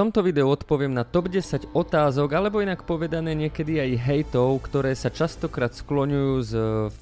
tomto videu odpoviem na top 10 otázok, alebo inak povedané niekedy aj hejtov, ktoré sa častokrát skloňujú s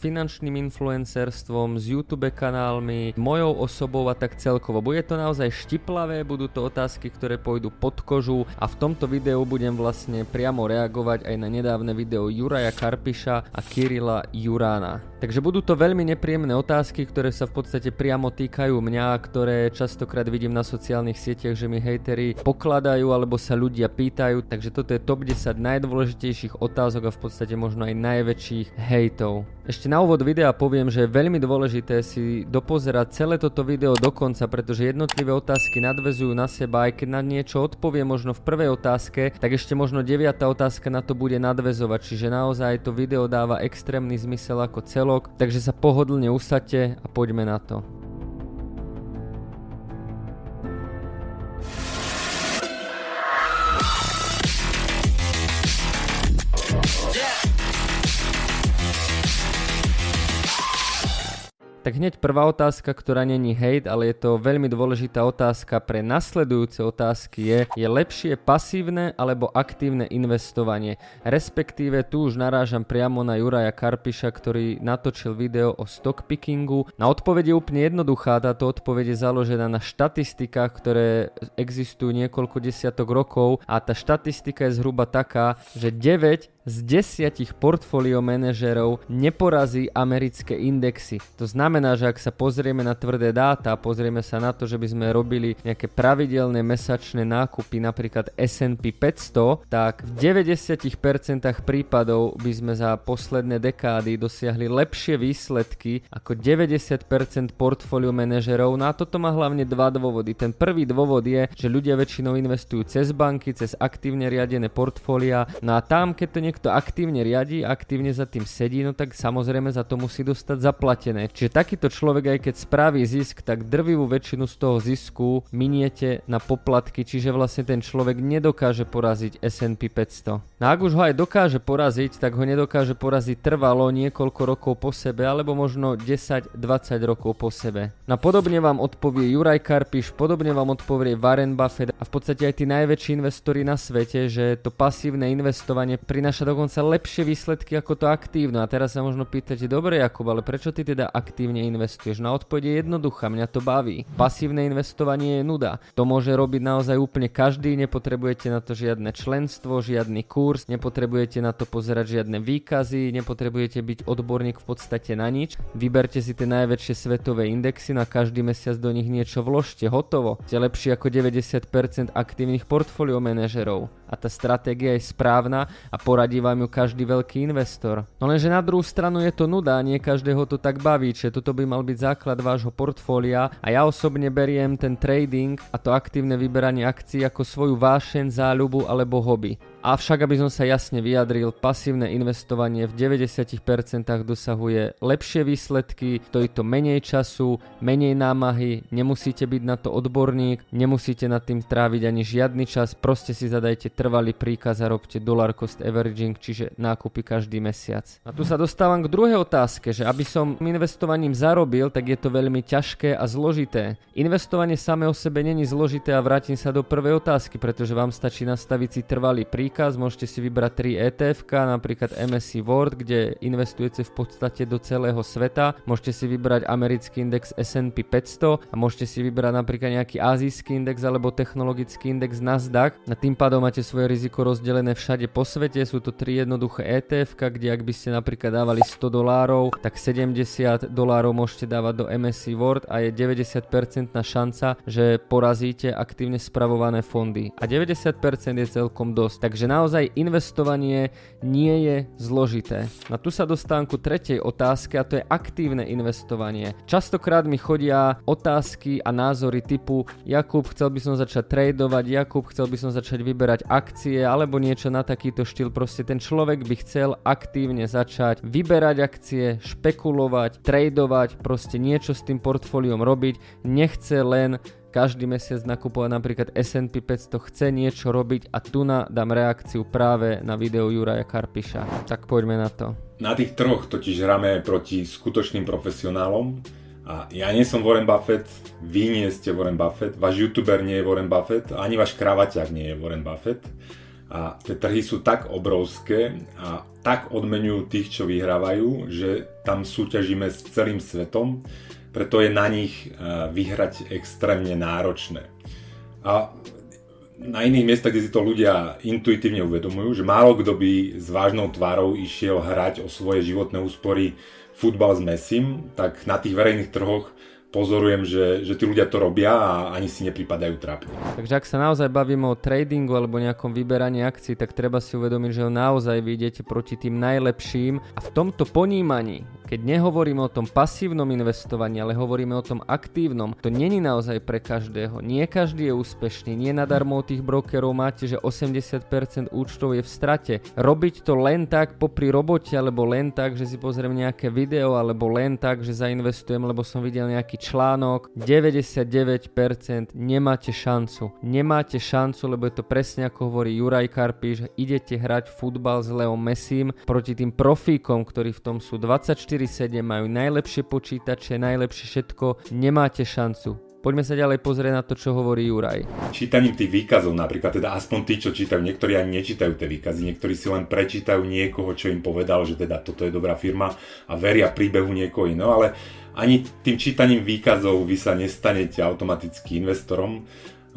finančným influencerstvom, s YouTube kanálmi, mojou osobou a tak celkovo. Bude to naozaj štiplavé, budú to otázky, ktoré pôjdu pod kožu a v tomto videu budem vlastne priamo reagovať aj na nedávne video Juraja Karpiša a Kirila Jurána. Takže budú to veľmi nepríjemné otázky, ktoré sa v podstate priamo týkajú mňa, ktoré častokrát vidím na sociálnych sieťach, že mi hejteri pokladajú alebo sa ľudia pýtajú, takže toto je top 10 najdôležitejších otázok a v podstate možno aj najväčších hejtov. Ešte na úvod videa poviem, že je veľmi dôležité si dopozerať celé toto video do konca, pretože jednotlivé otázky nadvezujú na seba, aj keď na niečo odpovie možno v prvej otázke, tak ešte možno deviatá otázka na to bude nadvezovať, čiže naozaj to video dáva extrémny zmysel ako celok, takže sa pohodlne usadte a poďme na to. Tak hneď prvá otázka, ktorá není hate, ale je to veľmi dôležitá otázka pre nasledujúce otázky je, je lepšie pasívne alebo aktívne investovanie. Respektíve tu už narážam priamo na Juraja Karpiša, ktorý natočil video o stock pickingu. Na odpoveď je úplne jednoduchá, táto odpoveď je založená na štatistikách, ktoré existujú niekoľko desiatok rokov a tá štatistika je zhruba taká, že 9 z desiatich portfólio manažerov neporazí americké indexy. To znamená, že ak sa pozrieme na tvrdé dáta, pozrieme sa na to, že by sme robili nejaké pravidelné mesačné nákupy, napríklad S&P 500, tak v 90% prípadov by sme za posledné dekády dosiahli lepšie výsledky ako 90% portfólio manažerov. No a toto má hlavne dva dôvody. Ten prvý dôvod je, že ľudia väčšinou investujú cez banky, cez aktívne riadené portfólia. No a tam, keď to niekto aktívne riadi, aktívne za tým sedí, no tak samozrejme za to musí dostať zaplatené. Čiže takýto človek aj keď spraví zisk, tak drvivú väčšinu z toho zisku miniete na poplatky, čiže vlastne ten človek nedokáže poraziť S&P 500. No ak už ho aj dokáže poraziť, tak ho nedokáže poraziť trvalo niekoľko rokov po sebe, alebo možno 10-20 rokov po sebe. No podobne vám odpovie Juraj Karpiš, podobne vám odpovie Warren Buffett a v podstate aj tí najväčší investori na svete, že to pasívne investovanie prináša dokonca lepšie výsledky ako to aktívne. A teraz sa možno pýtate, dobre Jakub, ale prečo ty teda aktívne investuješ? Na odpoveď je jednoduchá, mňa to baví. Pasívne investovanie je nuda. To môže robiť naozaj úplne každý, nepotrebujete na to žiadne členstvo, žiadny kurz, nepotrebujete na to pozerať žiadne výkazy, nepotrebujete byť odborník v podstate na nič. Vyberte si tie najväčšie svetové indexy, na každý mesiac do nich niečo vložte, hotovo. Ste lepší ako 90% aktívnych portfólio manažerov. A tá stratégia je správna a poradí Radí vám ju každý veľký investor. No lenže na druhú stranu je to nuda, nie každého to tak baví, čiže toto by mal byť základ vášho portfólia a ja osobne beriem ten trading a to aktívne vyberanie akcií ako svoju vášen, záľubu alebo hobby. Avšak, aby som sa jasne vyjadril, pasívne investovanie v 90% dosahuje lepšie výsledky, stojí to menej času, menej námahy, nemusíte byť na to odborník, nemusíte nad tým tráviť ani žiadny čas, proste si zadajte trvalý príkaz a robte dollar cost averaging, čiže nákupy každý mesiac. A tu sa dostávam k druhej otázke, že aby som investovaním zarobil, tak je to veľmi ťažké a zložité. Investovanie samé o sebe není zložité a vrátim sa do prvej otázky, pretože vám stačí nastaviť si trvalý príkaz príkaz, môžete si vybrať 3 ETF, napríklad MSC World, kde investujete v podstate do celého sveta. Môžete si vybrať americký index S&P 500 a môžete si vybrať napríklad nejaký azijský index alebo technologický index Nasdaq. A tým pádom máte svoje riziko rozdelené všade po svete. Sú to tri jednoduché ETF, kde ak by ste napríklad dávali 100 dolárov, tak 70 dolárov môžete dávať do MSC World a je 90% šanca, že porazíte aktívne spravované fondy. A 90% je celkom dosť. Takže Takže naozaj investovanie nie je zložité. A tu sa dostávam ku tretej otázke a to je aktívne investovanie. Častokrát mi chodia otázky a názory typu Jakub, chcel by som začať tradovať, Jakub, chcel by som začať vyberať akcie alebo niečo na takýto štýl. Proste ten človek by chcel aktívne začať vyberať akcie, špekulovať, tradovať, proste niečo s tým portfóliom robiť. Nechce len každý mesiac nakupovať napríklad S&P 500, chce niečo robiť a tu na dám reakciu práve na video Juraja Karpiša. Tak poďme na to. Na tých troch totiž hráme proti skutočným profesionálom a ja nie som Warren Buffett, vy nie ste Warren Buffett, váš youtuber nie je Warren Buffett, ani váš kravaťák nie je Warren Buffett. A tie trhy sú tak obrovské a tak odmenujú tých, čo vyhrávajú, že tam súťažíme s celým svetom, preto je na nich eh, vyhrať extrémne náročné. A na iných miestach, kde si to ľudia intuitívne uvedomujú, že málo kto by s vážnou tvárou išiel hrať o svoje životné úspory futbal s Messim, tak na tých verejných trhoch pozorujem, že, že tí ľudia to robia a ani si nepripadajú trápne. Takže ak sa naozaj bavíme o tradingu alebo nejakom vyberaní akcií, tak treba si uvedomiť, že naozaj vy idete proti tým najlepším a v tomto ponímaní keď nehovoríme o tom pasívnom investovaní, ale hovoríme o tom aktívnom, to není naozaj pre každého. Nie každý je úspešný, nie nadarmo tých brokerov máte, že 80% účtov je v strate. Robiť to len tak popri robote, alebo len tak, že si pozriem nejaké video, alebo len tak, že zainvestujem, lebo som videl nejaký článok. 99% nemáte šancu. Nemáte šancu, lebo je to presne ako hovorí Juraj Karpiš, idete hrať futbal s Leom Messim proti tým profíkom, ktorí v tom sú 24 4.7 majú najlepšie počítače, najlepšie všetko, nemáte šancu. Poďme sa ďalej pozrieť na to, čo hovorí Juraj. Čítaním tých výkazov napríklad, teda aspoň tí, čo čítajú, niektorí ani nečítajú tie výkazy, niektorí si len prečítajú niekoho, čo im povedal, že teda toto je dobrá firma a veria príbehu niekoho iného, ale ani tým čítaním výkazov vy sa nestanete automaticky investorom,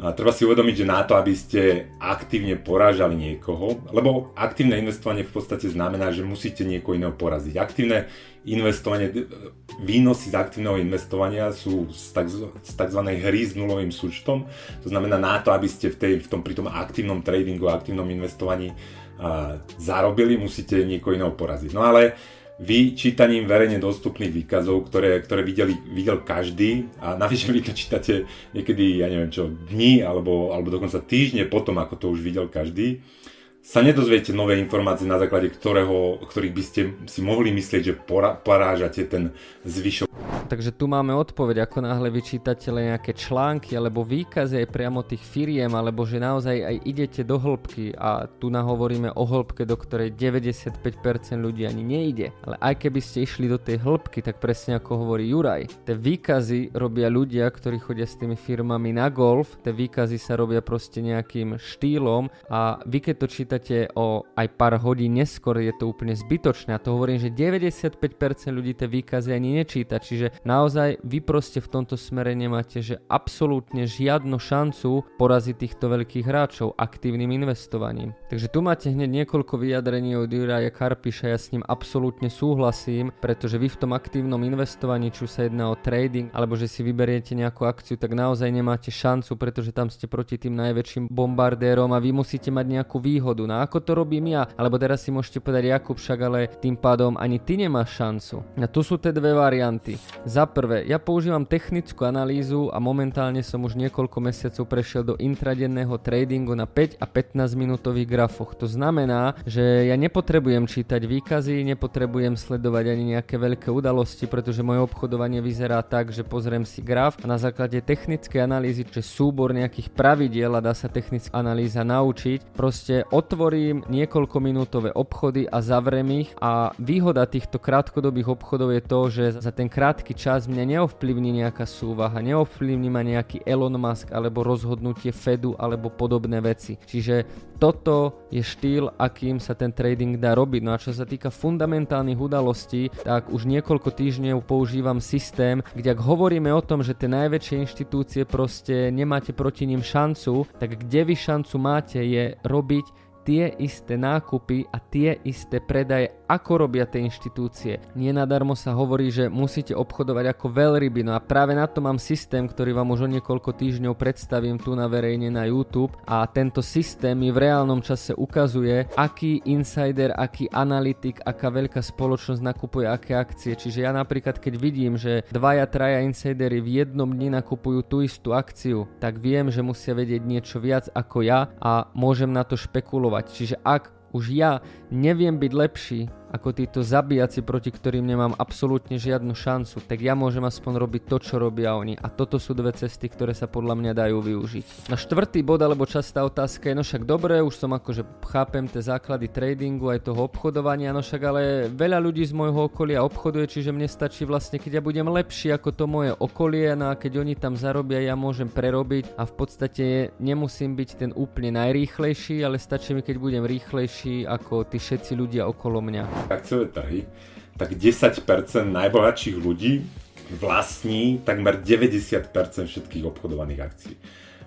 a treba si uvedomiť, že na to, aby ste aktívne porážali niekoho, lebo aktívne investovanie v podstate znamená, že musíte niekoho iného poraziť. Aktívne investovanie, výnosy z aktívneho investovania sú z tzv. hry s nulovým súčtom. To znamená na to, aby ste v, tej, v tom, pri tom aktívnom tradingu, aktívnom investovaní a, zarobili, musíte niekoho iného poraziť. No ale vy čítaním verejne dostupných výkazov, ktoré, ktoré videli, videl každý. A navyše vy to čítate niekedy, ja neviem čo, dní alebo, alebo dokonca týždne potom, ako to už videl každý, sa nedozviete nové informácie, na základe ktorého, ktorých by ste si mohli myslieť, že porážate ten zvyšok. Takže tu máme odpoveď, ako náhle vyčítate nejaké články alebo výkazy aj priamo tých firiem, alebo že naozaj aj idete do hĺbky a tu nahovoríme o hĺbke, do ktorej 95% ľudí ani nejde. Ale aj keby ste išli do tej hĺbky, tak presne ako hovorí Juraj, tie výkazy robia ľudia, ktorí chodia s tými firmami na golf, tie výkazy sa robia proste nejakým štýlom a vy keď to čítate čítate o aj pár hodín neskôr, je to úplne zbytočné. A to hovorím, že 95% ľudí tie výkazy ani nečíta. Čiže naozaj vy proste v tomto smere nemáte, že absolútne žiadnu šancu poraziť týchto veľkých hráčov aktívnym investovaním. Takže tu máte hneď niekoľko vyjadrení od Juraja Karpiša, ja s ním absolútne súhlasím, pretože vy v tom aktívnom investovaní, či sa jedná o trading, alebo že si vyberiete nejakú akciu, tak naozaj nemáte šancu, pretože tam ste proti tým najväčším bombardérom a vy musíte mať nejakú výhodu náhodu. No ako to robím ja? Alebo teraz si môžete povedať Jakub však, ale tým pádom ani ty nemáš šancu. A tu sú tie dve varianty. Za prvé, ja používam technickú analýzu a momentálne som už niekoľko mesiacov prešiel do intradenného tradingu na 5 a 15 minútových grafoch. To znamená, že ja nepotrebujem čítať výkazy, nepotrebujem sledovať ani nejaké veľké udalosti, pretože moje obchodovanie vyzerá tak, že pozriem si graf a na základe technickej analýzy, čiže súbor nejakých pravidiel a dá sa technická analýza naučiť, proste od otvorím niekoľko minútové obchody a zavrem ich a výhoda týchto krátkodobých obchodov je to, že za ten krátky čas mňa neovplyvní nejaká súvaha, neovplyvní ma nejaký Elon Musk alebo rozhodnutie Fedu alebo podobné veci. Čiže toto je štýl, akým sa ten trading dá robiť. No a čo sa týka fundamentálnych udalostí, tak už niekoľko týždňov používam systém, kde ak hovoríme o tom, že tie najväčšie inštitúcie proste nemáte proti ním šancu, tak kde vy šancu máte je robiť tie isté nákupy a tie isté predaje, ako robia tie inštitúcie. Nie nadarmo sa hovorí, že musíte obchodovať ako veľryby, no a práve na to mám systém, ktorý vám už o niekoľko týždňov predstavím tu na verejne na YouTube a tento systém mi v reálnom čase ukazuje, aký insider, aký analytik, aká veľká spoločnosť nakupuje aké akcie. Čiže ja napríklad, keď vidím, že dvaja, traja insidery v jednom dni nakupujú tú istú akciu, tak viem, že musia vedieť niečo viac ako ja a môžem na to špekulovať fungovať. Čiže ak už ja neviem byť lepší ako títo zabíjaci, proti ktorým nemám absolútne žiadnu šancu, tak ja môžem aspoň robiť to, čo robia oni. A toto sú dve cesty, ktoré sa podľa mňa dajú využiť. Na štvrtý bod alebo častá otázka je, no však dobre, už som akože chápem tie základy tradingu aj toho obchodovania, no však ale veľa ľudí z môjho okolia obchoduje, čiže mne stačí vlastne, keď ja budem lepší ako to moje okolie, no a keď oni tam zarobia, ja môžem prerobiť a v podstate nemusím byť ten úplne najrýchlejší, ale stačí mi, keď budem rýchlejší ako tí všetci ľudia okolo mňa akciové trhy, tak 10% najbohatších ľudí vlastní takmer 90% všetkých obchodovaných akcií.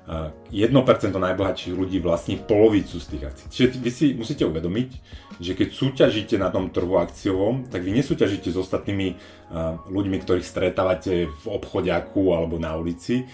1% najbohatších ľudí vlastní polovicu z tých akcií. Čiže vy si musíte uvedomiť, že keď súťažíte na tom trhu akciovom, tak vy nesúťažíte s ostatnými ľuďmi, ktorých stretávate v obchodiaku alebo na ulici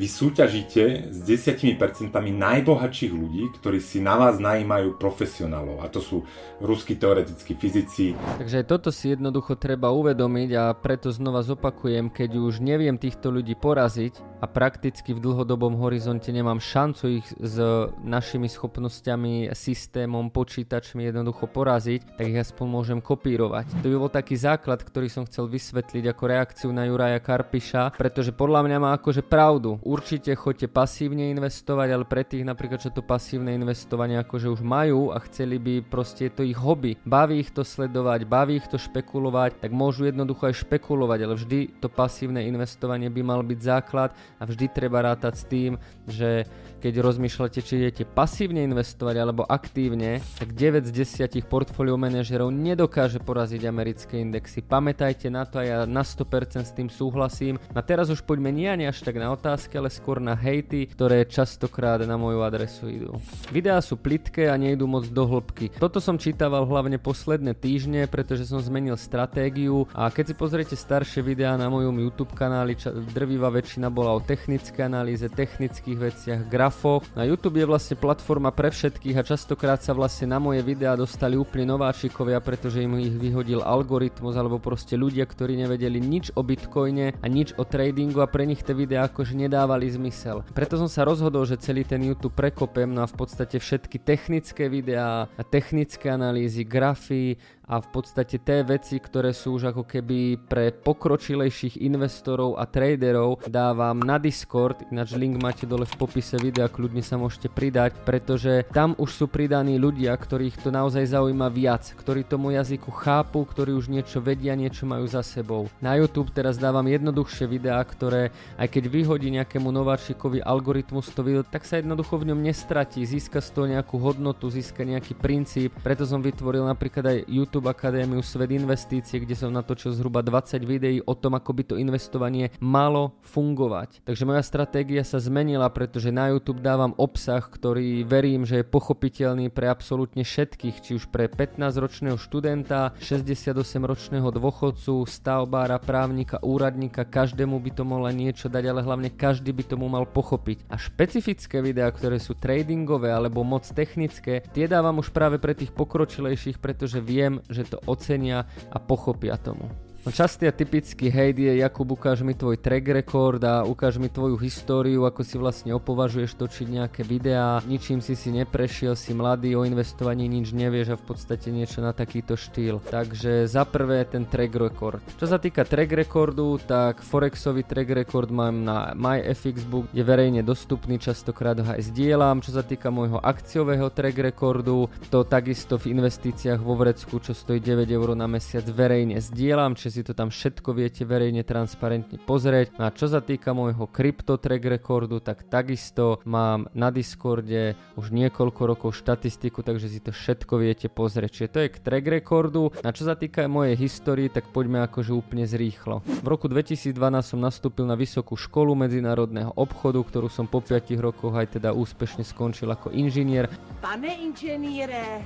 vy súťažíte s 10% najbohatších ľudí, ktorí si na vás najímajú profesionálov. A to sú ruskí teoretickí fyzici. Takže toto si jednoducho treba uvedomiť a preto znova zopakujem, keď už neviem týchto ľudí poraziť a prakticky v dlhodobom horizonte nemám šancu ich s našimi schopnosťami, systémom, počítačmi jednoducho poraziť, tak ich aspoň môžem kopírovať. To by bol taký základ, ktorý som chcel vysvetliť ako reakciu na Juraja Karpiša, pretože podľa mňa má akože pravdu určite choďte pasívne investovať, ale pre tých napríklad, čo to pasívne investovanie akože už majú a chceli by proste to ich hobby. Baví ich to sledovať, baví ich to špekulovať, tak môžu jednoducho aj špekulovať, ale vždy to pasívne investovanie by mal byť základ a vždy treba rátať s tým, že keď rozmýšľate, či idete pasívne investovať alebo aktívne, tak 9 z 10 portfólio manažerov nedokáže poraziť americké indexy. Pamätajte na to a ja na 100% s tým súhlasím. A teraz už poďme nie ani až tak na otázky, ale skôr na hejty, ktoré častokrát na moju adresu idú. Videá sú plitké a nejdú moc do hĺbky. Toto som čítaval hlavne posledné týždne, pretože som zmenil stratégiu a keď si pozriete staršie videá na mojom YouTube kanáli, drvivá väčšina bola o technické analýze, technických veciach, graf grafoch. Na YouTube je vlastne platforma pre všetkých a častokrát sa vlastne na moje videá dostali úplne nováčikovia, pretože im ich vyhodil algoritmus alebo proste ľudia, ktorí nevedeli nič o bitcoine a nič o tradingu a pre nich tie videá akože nedávali zmysel. Preto som sa rozhodol, že celý ten YouTube prekopem no a v podstate všetky technické videá, technické analýzy, grafy a v podstate tie veci, ktoré sú už ako keby pre pokročilejších investorov a traderov dávam na Discord, ináč link máte dole v popise videa, kľudne sa môžete pridať, pretože tam už sú pridaní ľudia, ktorých to naozaj zaujíma viac, ktorí tomu jazyku chápu, ktorí už niečo vedia, niečo majú za sebou. Na YouTube teraz dávam jednoduchšie videá, ktoré aj keď vyhodí nejakému nováčikovi algoritmus to video, tak sa jednoducho v ňom nestratí, získa z toho nejakú hodnotu, získa nejaký princíp, preto som vytvoril napríklad aj YouTube YouTube Akadémiu Svet investície, kde som natočil zhruba 20 videí o tom, ako by to investovanie malo fungovať. Takže moja stratégia sa zmenila, pretože na YouTube dávam obsah, ktorý verím, že je pochopiteľný pre absolútne všetkých, či už pre 15-ročného študenta, 68-ročného dôchodcu, stavbára, právnika, úradníka, každému by to mohlo niečo dať, ale hlavne každý by tomu mal pochopiť. A špecifické videá, ktoré sú tradingové alebo moc technické, tie dávam už práve pre tých pokročilejších, pretože viem, že to ocenia a pochopia tomu. No častý a typický hejt je Jakub ukáž mi tvoj track record a ukáž mi tvoju históriu, ako si vlastne opovažuješ točiť nejaké videá, ničím si si neprešiel, si mladý, o investovaní nič nevieš a v podstate niečo na takýto štýl. Takže za prvé ten track record. Čo sa týka track recordu, tak Forexový track record mám na MyFXbook, je verejne dostupný, častokrát ho aj zdieľam. Čo sa týka môjho akciového track recordu, to takisto v investíciách vo vrecku, čo stojí 9 eur na mesiac, verejne zdieľam, si to tam všetko viete verejne transparentne pozrieť. No a čo sa týka môjho krypto track rekordu, tak takisto mám na Discorde už niekoľko rokov štatistiku, takže si to všetko viete pozrieť. Čiže to je k track rekordu. A čo sa týka mojej histórii, tak poďme akože úplne zrýchlo. V roku 2012 som nastúpil na vysokú školu medzinárodného obchodu, ktorú som po 5 rokoch aj teda úspešne skončil ako inžinier. Pane inžiniere,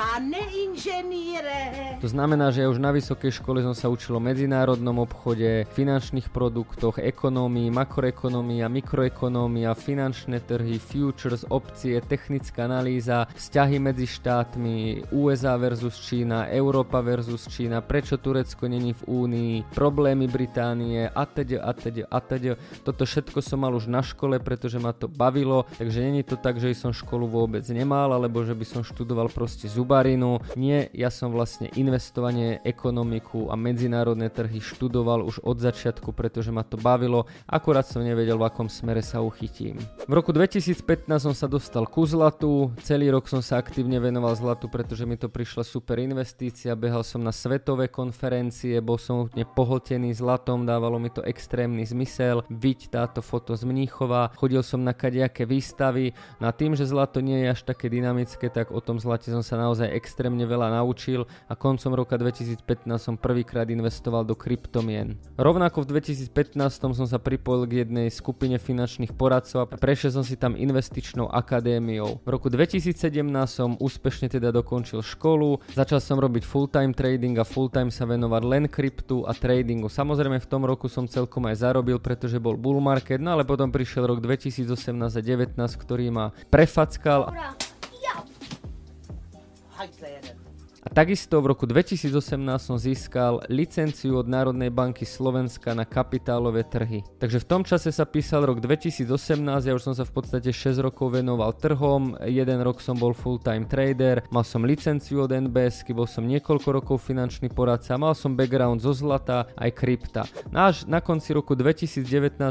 Pane inženýre. To znamená, že ja už na vysokej škole som sa učil o medzinárodnom obchode, finančných produktoch, ekonomii, makroekonomia, mikroekonomia, finančné trhy, futures, opcie, technická analýza, vzťahy medzi štátmi, USA versus Čína, Európa versus Čína, prečo Turecko není v Únii, problémy Británie, atď, atď, atď. Toto všetko som mal už na škole, pretože ma to bavilo, takže není to tak, že som školu vôbec nemal, alebo že by som študoval proste zub bubarinu. Nie, ja som vlastne investovanie, ekonomiku a medzinárodné trhy študoval už od začiatku, pretože ma to bavilo, akurát som nevedel, v akom smere sa uchytím. V roku 2015 som sa dostal ku zlatu, celý rok som sa aktívne venoval zlatu, pretože mi to prišla super investícia, behal som na svetové konferencie, bol som úplne pohltený zlatom, dávalo mi to extrémny zmysel, byť táto foto z Mníchova, chodil som na kadejaké výstavy, no tým, že zlato nie je až také dynamické, tak o tom zlate som sa naozaj extrémne veľa naučil a koncom roka 2015 som prvýkrát investoval do kryptomien. Rovnako v 2015 som sa pripojil k jednej skupine finančných poradcov a prešiel som si tam investičnou akadémiou. V roku 2017 som úspešne teda dokončil školu, začal som robiť full-time trading a full-time sa venovať len kryptu a tradingu. Samozrejme v tom roku som celkom aj zarobil, pretože bol bull market, no ale potom prišiel rok 2018 a 2019, ktorý ma prefackal. how do? Takisto v roku 2018 som získal licenciu od Národnej banky Slovenska na kapitálové trhy. Takže v tom čase sa písal rok 2018, ja už som sa v podstate 6 rokov venoval trhom, jeden rok som bol full-time trader, mal som licenciu od NBS, bol som niekoľko rokov finančný poradca, mal som background zo zlata aj krypta. Náš na konci roku 2019,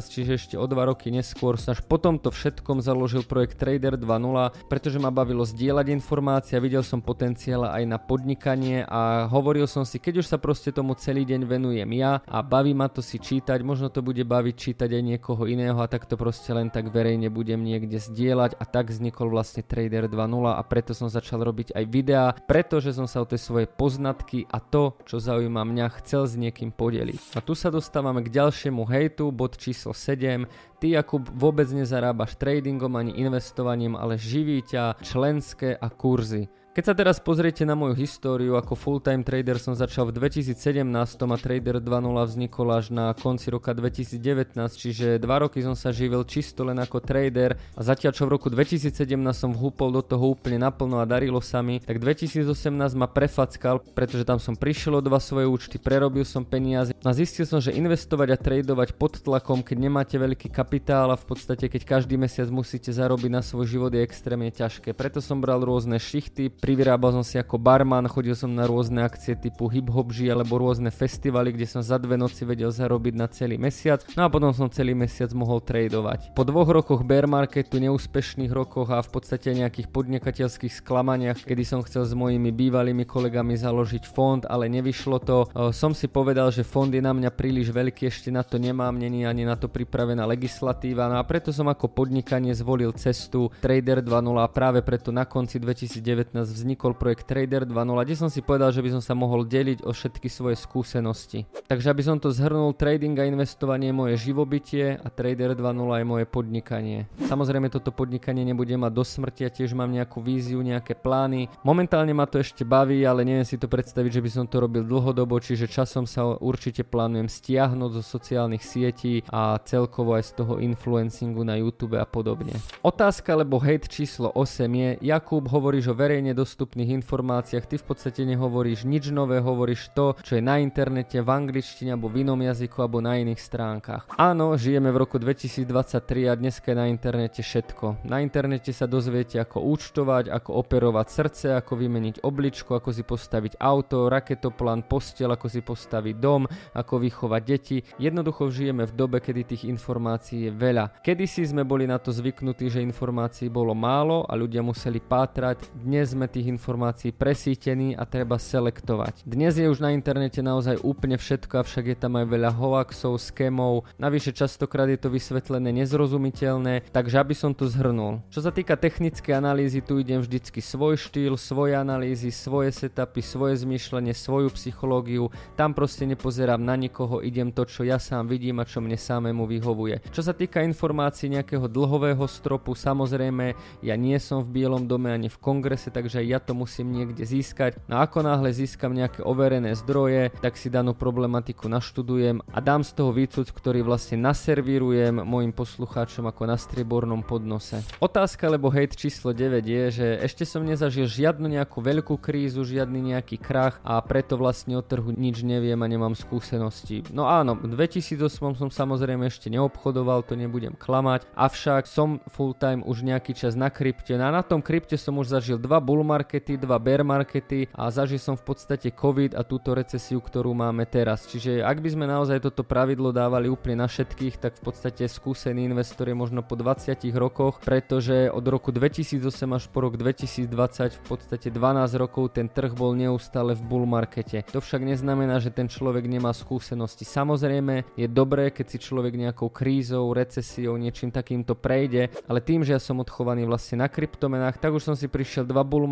čiže ešte o 2 roky neskôr, som až po tomto všetkom založil projekt Trader 2.0, pretože ma bavilo zdieľať informácie a videl som potenciál aj na pod podnikanie a hovoril som si, keď už sa proste tomu celý deň venujem ja a baví ma to si čítať, možno to bude baviť čítať aj niekoho iného a tak to proste len tak verejne budem niekde zdieľať a tak vznikol vlastne Trader 2.0 a preto som začal robiť aj videá, pretože som sa o tie svoje poznatky a to, čo zaujíma mňa, chcel s niekým podeliť. A tu sa dostávame k ďalšiemu hejtu, bod číslo 7. Ty, Jakub, vôbec nezarábaš tradingom ani investovaním, ale živí ťa členské a kurzy. Keď sa teraz pozriete na moju históriu, ako full-time trader som začal v 2017 a Trader 2.0 vznikol až na konci roka 2019, čiže 2 roky som sa živil čisto len ako trader a zatiaľ čo v roku 2017 som vhúpol do toho úplne naplno a darilo sa mi, tak 2018 ma prefackal, pretože tam som prišiel o dva svoje účty, prerobil som peniaze a zistil som, že investovať a tradovať pod tlakom, keď nemáte veľký kapitál a v podstate keď každý mesiac musíte zarobiť na svoj život je extrémne ťažké. Preto som bral rôzne šichty, privyrábal som si ako barman, chodil som na rôzne akcie typu hip hop alebo rôzne festivaly, kde som za dve noci vedel zarobiť na celý mesiac. No a potom som celý mesiac mohol tradovať. Po dvoch rokoch bear marketu, neúspešných rokoch a v podstate nejakých podnikateľských sklamaniach, kedy som chcel s mojimi bývalými kolegami založiť fond, ale nevyšlo to, som si povedal, že fond je na mňa príliš veľký, ešte na to nemám, není ani na to pripravená legislatíva, no a preto som ako podnikanie zvolil cestu Trader 2.0 a práve preto na konci 2019 vznikol projekt Trader 2.0, kde som si povedal, že by som sa mohol deliť o všetky svoje skúsenosti. Takže aby som to zhrnul, trading a investovanie je moje živobytie a Trader 2.0 je moje podnikanie. Samozrejme toto podnikanie nebude mať do smrti, ja tiež mám nejakú víziu, nejaké plány. Momentálne ma to ešte baví, ale neviem si to predstaviť, že by som to robil dlhodobo, čiže časom sa určite plánujem stiahnuť zo sociálnych sietí a celkovo aj z toho influencingu na YouTube a podobne. Otázka alebo hate číslo 8 je, Jakub hovoríš o verejne dostupných informáciách, ty v podstate nehovoríš nič nové, hovoríš to, čo je na internete, v angličtine alebo v inom jazyku alebo na iných stránkach. Áno, žijeme v roku 2023 a dneska je na internete všetko. Na internete sa dozviete ako účtovať, ako operovať srdce, ako vymeniť obličku, ako si postaviť auto, raketoplán, postel, ako si postaviť dom, ako vychovať deti. Jednoducho žijeme v dobe, kedy tých informácií je veľa. Kedysi sme boli na to zvyknutí, že informácií bolo málo a ľudia museli pátrať. Dnes sme tých informácií presítený a treba selektovať. Dnes je už na internete naozaj úplne všetko, avšak je tam aj veľa hoaxov, skémov, navyše častokrát je to vysvetlené nezrozumiteľné, takže aby som to zhrnul. Čo sa týka technickej analýzy, tu idem vždycky svoj štýl, svoje analýzy, svoje setupy, svoje zmýšľanie, svoju psychológiu, tam proste nepozerám na nikoho, idem to, čo ja sám vidím a čo mne samému vyhovuje. Čo sa týka informácií nejakého dlhového stropu, samozrejme, ja nie som v Bielom dome ani v kongrese, takže že ja to musím niekde získať. No ako náhle získam nejaké overené zdroje, tak si danú problematiku naštudujem a dám z toho výcud, ktorý vlastne naservírujem mojim poslucháčom ako na striebornom podnose. Otázka alebo hate číslo 9 je, že ešte som nezažil žiadnu nejakú veľkú krízu, žiadny nejaký krach a preto vlastne o trhu nič neviem a nemám skúsenosti. No áno, v 2008 som samozrejme ešte neobchodoval, to nebudem klamať, avšak som full time už nejaký čas na krypte no a na tom krypte som už zažil dva bull markety, dva bear markety a zažil som v podstate covid a túto recesiu, ktorú máme teraz. Čiže ak by sme naozaj toto pravidlo dávali úplne na všetkých, tak v podstate skúsený investor je možno po 20 rokoch, pretože od roku 2008 až po rok 2020 v podstate 12 rokov ten trh bol neustále v bull markete. To však neznamená, že ten človek nemá skúsenosti. Samozrejme je dobré, keď si človek nejakou krízou, recesiou, niečím takýmto prejde, ale tým, že ja som odchovaný vlastne na kryptomenách, tak už som si prišiel dva bull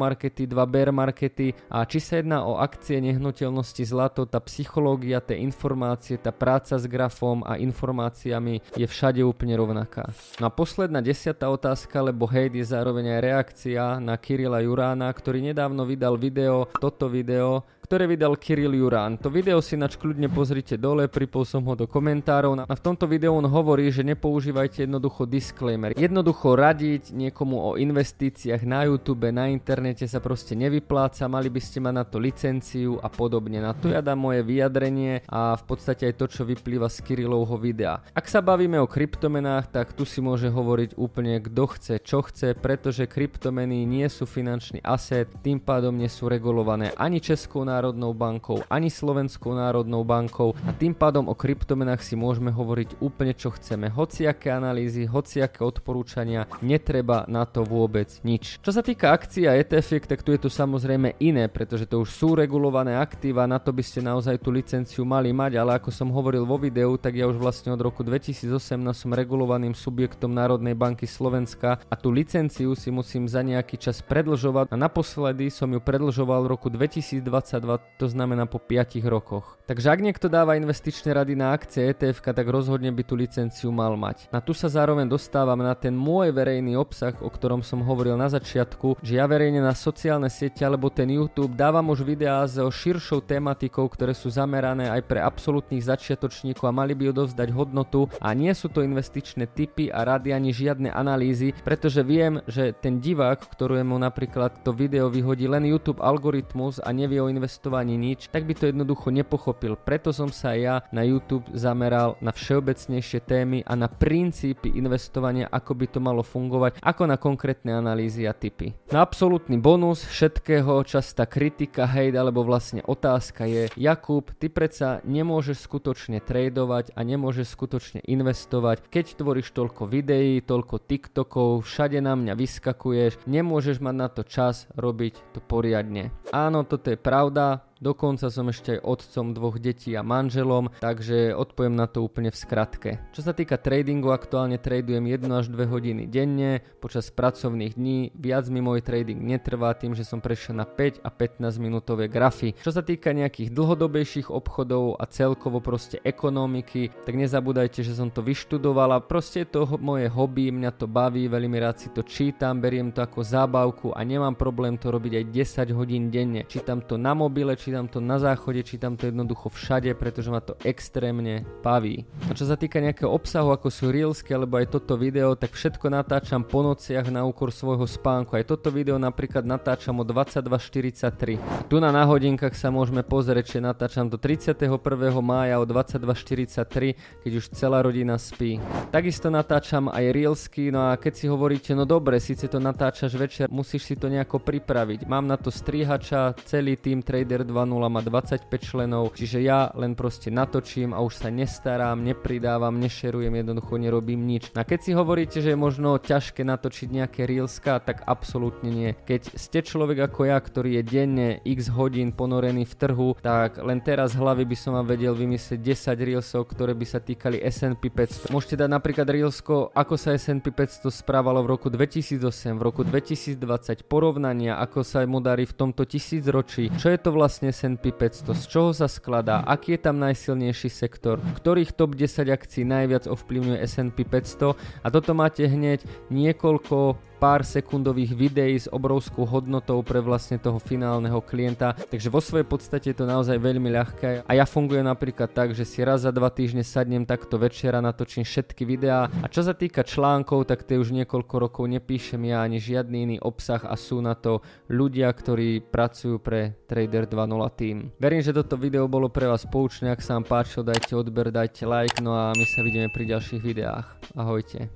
dva bear markety a či sa jedná o akcie, nehnuteľnosti, zlato, tá psychológia, tie informácie, tá práca s grafom a informáciami je všade úplne rovnaká. No a posledná desiatá otázka, lebo hejt je zároveň aj reakcia na Kirila Jurána, ktorý nedávno vydal video, toto video, ktoré vydal Kirill Jurán. To video si nač kľudne pozrite dole, pripol som ho do komentárov a v tomto videu on hovorí, že nepoužívajte jednoducho disclaimer. Jednoducho radiť niekomu o investíciách na YouTube, na internete sa proste nevypláca, mali by ste mať na to licenciu a podobne. Na to ja dám moje vyjadrenie a v podstate aj to, čo vyplýva z Kirillovho videa. Ak sa bavíme o kryptomenách, tak tu si môže hovoriť úplne kto chce, čo chce, pretože kryptomeny nie sú finančný aset, tým pádom nie sú regulované ani Českou národnou bankou, ani Slovenskou národnou bankou a tým pádom o kryptomenách si môžeme hovoriť úplne čo chceme. Hociaké analýzy, hociaké odporúčania, netreba na to vôbec nič. Čo sa týka akcií a ETF, tak tu je to samozrejme iné, pretože to už sú regulované aktíva, na to by ste naozaj tú licenciu mali mať, ale ako som hovoril vo videu, tak ja už vlastne od roku 2018 som regulovaným subjektom Národnej banky Slovenska a tú licenciu si musím za nejaký čas predlžovať a naposledy som ju predlžoval v roku 2022 to znamená po 5 rokoch. Takže ak niekto dáva investičné rady na akcie ETF, tak rozhodne by tú licenciu mal mať. A tu sa zároveň dostávam na ten môj verejný obsah, o ktorom som hovoril na začiatku, že ja verejne na sociálne siete alebo ten YouTube dávam už videá so širšou tematikou, ktoré sú zamerané aj pre absolútnych začiatočníkov a mali by odovzdať hodnotu a nie sú to investičné typy a rady ani žiadne analýzy, pretože viem, že ten divák, ktorému napríklad to video vyhodí len YouTube algoritmus a nevie o investovaní investovaní nič, tak by to jednoducho nepochopil. Preto som sa ja na YouTube zameral na všeobecnejšie témy a na princípy investovania, ako by to malo fungovať, ako na konkrétne analýzy a typy. Na absolútny bonus všetkého, častá kritika, hejt alebo vlastne otázka je, Jakub, ty predsa nemôžeš skutočne tradovať a nemôžeš skutočne investovať, keď tvoríš toľko videí, toľko TikTokov, všade na mňa vyskakuješ, nemôžeš mať na to čas robiť to poriadne. Áno, toto je pravda, uh, Dokonca som ešte aj otcom dvoch detí a manželom, takže odpoviem na to úplne v skratke. Čo sa týka tradingu, aktuálne tradujem 1 až 2 hodiny denne počas pracovných dní. Viac mi môj trading netrvá tým, že som prešiel na 5 a 15 minútové grafy. Čo sa týka nejakých dlhodobejších obchodov a celkovo proste ekonomiky, tak nezabúdajte, že som to vyštudoval a proste je to moje hobby, mňa to baví, veľmi rád si to čítam, beriem to ako zábavku a nemám problém to robiť aj 10 hodín denne. Čítam to na mobile, čítam to na záchode, čítam to jednoducho všade, pretože ma to extrémne baví. A čo sa týka nejakého obsahu, ako sú reelsky alebo aj toto video, tak všetko natáčam po nociach na úkor svojho spánku. Aj toto video napríklad natáčam o 22.43. Tu na náhodinkách sa môžeme pozrieť, že natáčam do 31. mája o 22.43, keď už celá rodina spí. Takisto natáčam aj reelsky, no a keď si hovoríte, no dobre, síce to natáčaš večer, musíš si to nejako pripraviť. Mám na to strihača, celý tým Trader 2 2.0 má 25 členov, čiže ja len proste natočím a už sa nestarám, nepridávam, nešerujem, jednoducho nerobím nič. A keď si hovoríte, že je možno ťažké natočiť nejaké reelska, tak absolútne nie. Keď ste človek ako ja, ktorý je denne x hodín ponorený v trhu, tak len teraz hlavy by som vám vedel vymyslieť 10 reelsov, ktoré by sa týkali S&P 500. Môžete dať napríklad reelsko, ako sa S&P 500 správalo v roku 2008, v roku 2020, porovnania, ako sa mu darí v tomto tisícročí, čo je to vlastne vlastne S&P 500, z čoho sa skladá, aký je tam najsilnejší sektor, ktorých top 10 akcií najviac ovplyvňuje S&P 500 a toto máte hneď niekoľko pár sekundových videí s obrovskou hodnotou pre vlastne toho finálneho klienta. Takže vo svojej podstate je to naozaj veľmi ľahké. A ja fungujem napríklad tak, že si raz za dva týždne sadnem takto večera, natočím všetky videá. A čo sa týka článkov, tak tie už niekoľko rokov nepíšem ja ani žiadny iný obsah a sú na to ľudia, ktorí pracujú pre Trader 2.0 Team. Verím, že toto video bolo pre vás poučné, ak sa vám páčilo, dajte odber, dajte like, no a my sa vidíme pri ďalších videách. Ahojte.